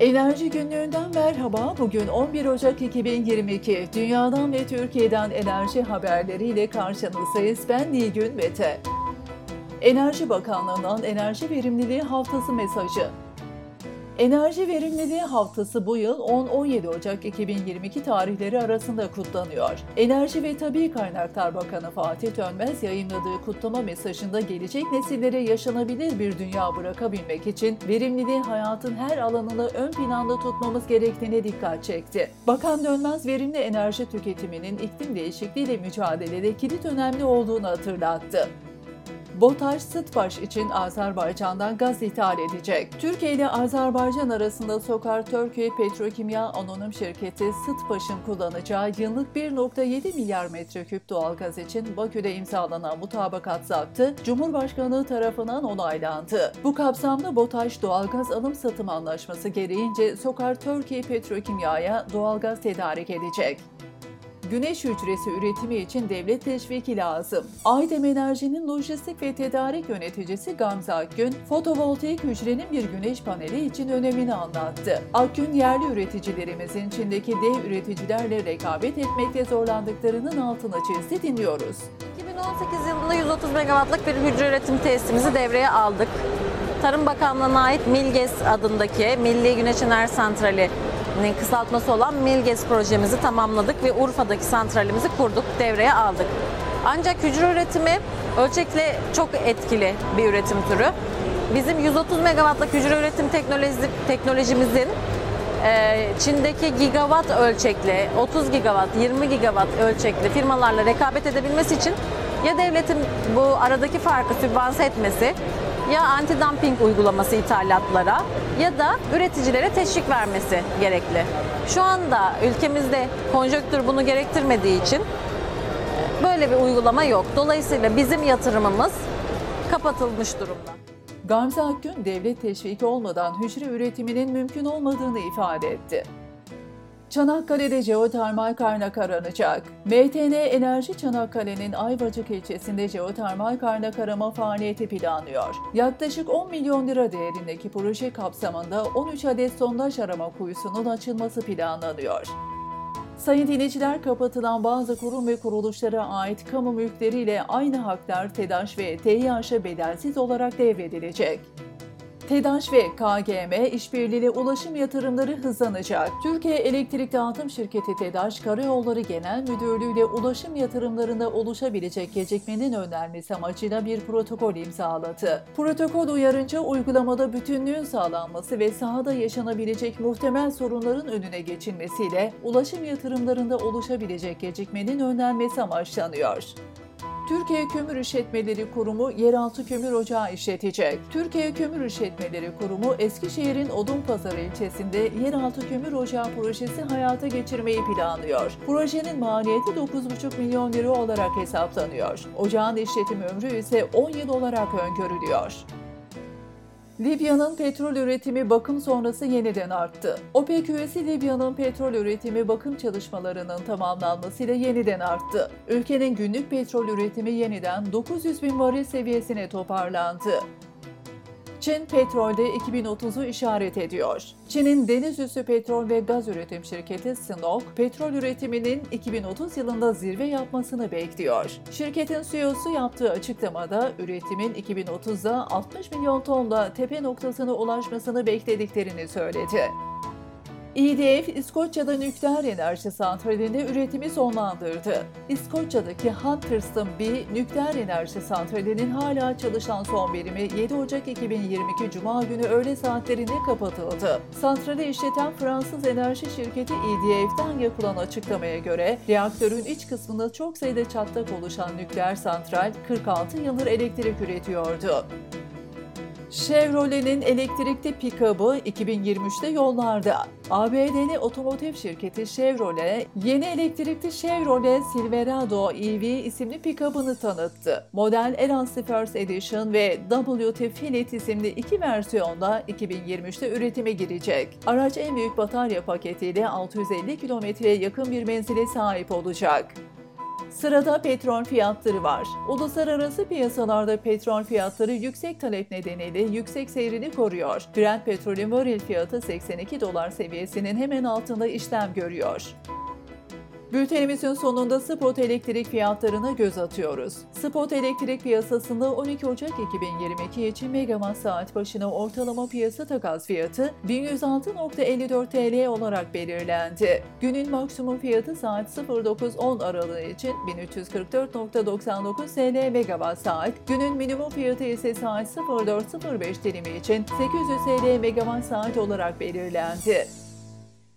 Enerji günlüğünden merhaba. Bugün 11 Ocak 2022. Dünyadan ve Türkiye'den enerji haberleriyle karşınızdayız. Ben Nilgün Mete. Enerji Bakanlığı'ndan Enerji Verimliliği Haftası mesajı. Enerji Verimliliği Haftası bu yıl 10-17 Ocak 2022 tarihleri arasında kutlanıyor. Enerji ve Tabi Kaynaklar Bakanı Fatih Dönmez yayınladığı kutlama mesajında gelecek nesillere yaşanabilir bir dünya bırakabilmek için verimliliği hayatın her alanını ön planda tutmamız gerektiğine dikkat çekti. Bakan Dönmez verimli enerji tüketiminin iklim değişikliğiyle mücadelede kilit önemli olduğunu hatırlattı. BOTAŞ Sıtpaş için Azerbaycan'dan gaz ithal edecek. Türkiye ile Azerbaycan arasında Sokar Türkiye Petrokimya Anonim Şirketi Sıtpaş'ın kullanacağı yıllık 1.7 milyar metreküp doğalgaz için Bakü'de imzalanan mutabakat zaptı Cumhurbaşkanlığı tarafından onaylandı. Bu kapsamda BOTAŞ doğalgaz alım satım anlaşması gereğince Sokar Türkiye Petrokimya'ya doğalgaz tedarik edecek. Güneş hücresi üretimi için devlet teşviki lazım. Aydem Enerji'nin lojistik ve tedarik yöneticisi Gamze Akgün, fotovoltaik hücrenin bir güneş paneli için önemini anlattı. Akgün, yerli üreticilerimizin Çin'deki dev üreticilerle rekabet etmekte zorlandıklarının altına çizdi dinliyoruz. 2018 yılında 130 megawattlık bir hücre üretim tesisimizi devreye aldık. Tarım Bakanlığı'na ait Milges adındaki Milli Güneş Enerji Santrali kısaltması olan Milges projemizi tamamladık ve Urfa'daki santralimizi kurduk, devreye aldık. Ancak hücre üretimi ölçekle çok etkili bir üretim türü. Bizim 130 megawattlık hücre üretim teknoloji, teknolojimizin e, Çin'deki gigawatt ölçekli, 30 gigawatt, 20 gigawatt ölçekli firmalarla rekabet edebilmesi için ya devletin bu aradaki farkı sübvanse etmesi ya anti-dumping uygulaması ithalatlara ya da üreticilere teşvik vermesi gerekli. Şu anda ülkemizde konjonktür bunu gerektirmediği için böyle bir uygulama yok. Dolayısıyla bizim yatırımımız kapatılmış durumda. Gamze Akgün, devlet teşviki olmadan hücre üretiminin mümkün olmadığını ifade etti. Çanakkale'de jeotermal kaynak aranacak. MTN Enerji Çanakkale'nin Ayvacık ilçesinde jeotermal kaynak arama faaliyeti planlıyor. Yaklaşık 10 milyon lira değerindeki proje kapsamında 13 adet sondaj arama kuyusunun açılması planlanıyor. Sayın dinleyiciler kapatılan bazı kurum ve kuruluşlara ait kamu mülkleriyle aynı haklar TEDAŞ ve TİH'a bedelsiz olarak devredilecek. TEDAŞ ve KGM işbirliğiyle ulaşım yatırımları hızlanacak. Türkiye Elektrik Dağıtım Şirketi TEDAŞ Karayolları Genel Müdürlüğü ile ulaşım yatırımlarında oluşabilecek gecikmenin önlenmesi amacıyla bir protokol imzaladı. Protokol uyarınca uygulamada bütünlüğün sağlanması ve sahada yaşanabilecek muhtemel sorunların önüne geçilmesiyle ulaşım yatırımlarında oluşabilecek gecikmenin önlenmesi amaçlanıyor. Türkiye Kömür İşletmeleri Kurumu yeraltı kömür ocağı işletecek. Türkiye Kömür İşletmeleri Kurumu Eskişehir'in Odunpazarı ilçesinde yeraltı kömür ocağı projesi hayata geçirmeyi planlıyor. Projenin maliyeti 9,5 milyon lira olarak hesaplanıyor. Ocağın işletim ömrü ise 10 yıl olarak öngörülüyor. Libya'nın petrol üretimi bakım sonrası yeniden arttı. OPEC üyesi Libya'nın petrol üretimi bakım çalışmalarının tamamlanmasıyla yeniden arttı. Ülkenin günlük petrol üretimi yeniden 900 bin varil seviyesine toparlandı. Çin petrolde 2030'u işaret ediyor. Çin'in deniz üstü petrol ve gaz üretim şirketi Sinopec, petrol üretiminin 2030 yılında zirve yapmasını bekliyor. Şirketin CEO'su yaptığı açıklamada üretimin 2030'da 60 milyon tonla tepe noktasına ulaşmasını beklediklerini söyledi. EDF, İskoçya'da nükleer enerji santralinde üretimi sonlandırdı. İskoçya'daki Hunterston B nükleer enerji santralinin hala çalışan son birimi 7 Ocak 2022 Cuma günü öğle saatlerinde kapatıldı. Santrali işleten Fransız enerji şirketi EDF'den yapılan açıklamaya göre reaktörün iç kısmında çok sayıda çatlak oluşan nükleer santral 46 yıldır elektrik üretiyordu. Chevrolet'in elektrikli pikabı 2023'te yollarda. ABD'li otomotiv şirketi Chevrolet, yeni elektrikli Chevrolet Silverado EV isimli pikabını tanıttı. Model Elancy First Edition ve WT Filit isimli iki versiyonda 2023'te üretime girecek. Araç en büyük batarya paketiyle 650 kilometreye yakın bir menzile sahip olacak. Sırada petrol fiyatları var. Uluslararası piyasalarda petrol fiyatları yüksek talep nedeniyle yüksek seyrini koruyor. Brent petrolün varil fiyatı 82 dolar seviyesinin hemen altında işlem görüyor. Bültenimizin sonunda spot elektrik fiyatlarına göz atıyoruz. Spot elektrik piyasasında 12 Ocak 2022 için megawatt saat başına ortalama piyasa takas fiyatı 1106.54 TL olarak belirlendi. Günün maksimum fiyatı saat 09.10 aralığı için 1344.99 TL megawatt saat, günün minimum fiyatı ise saat 04.05 dilimi için 800 TL megawatt saat olarak belirlendi.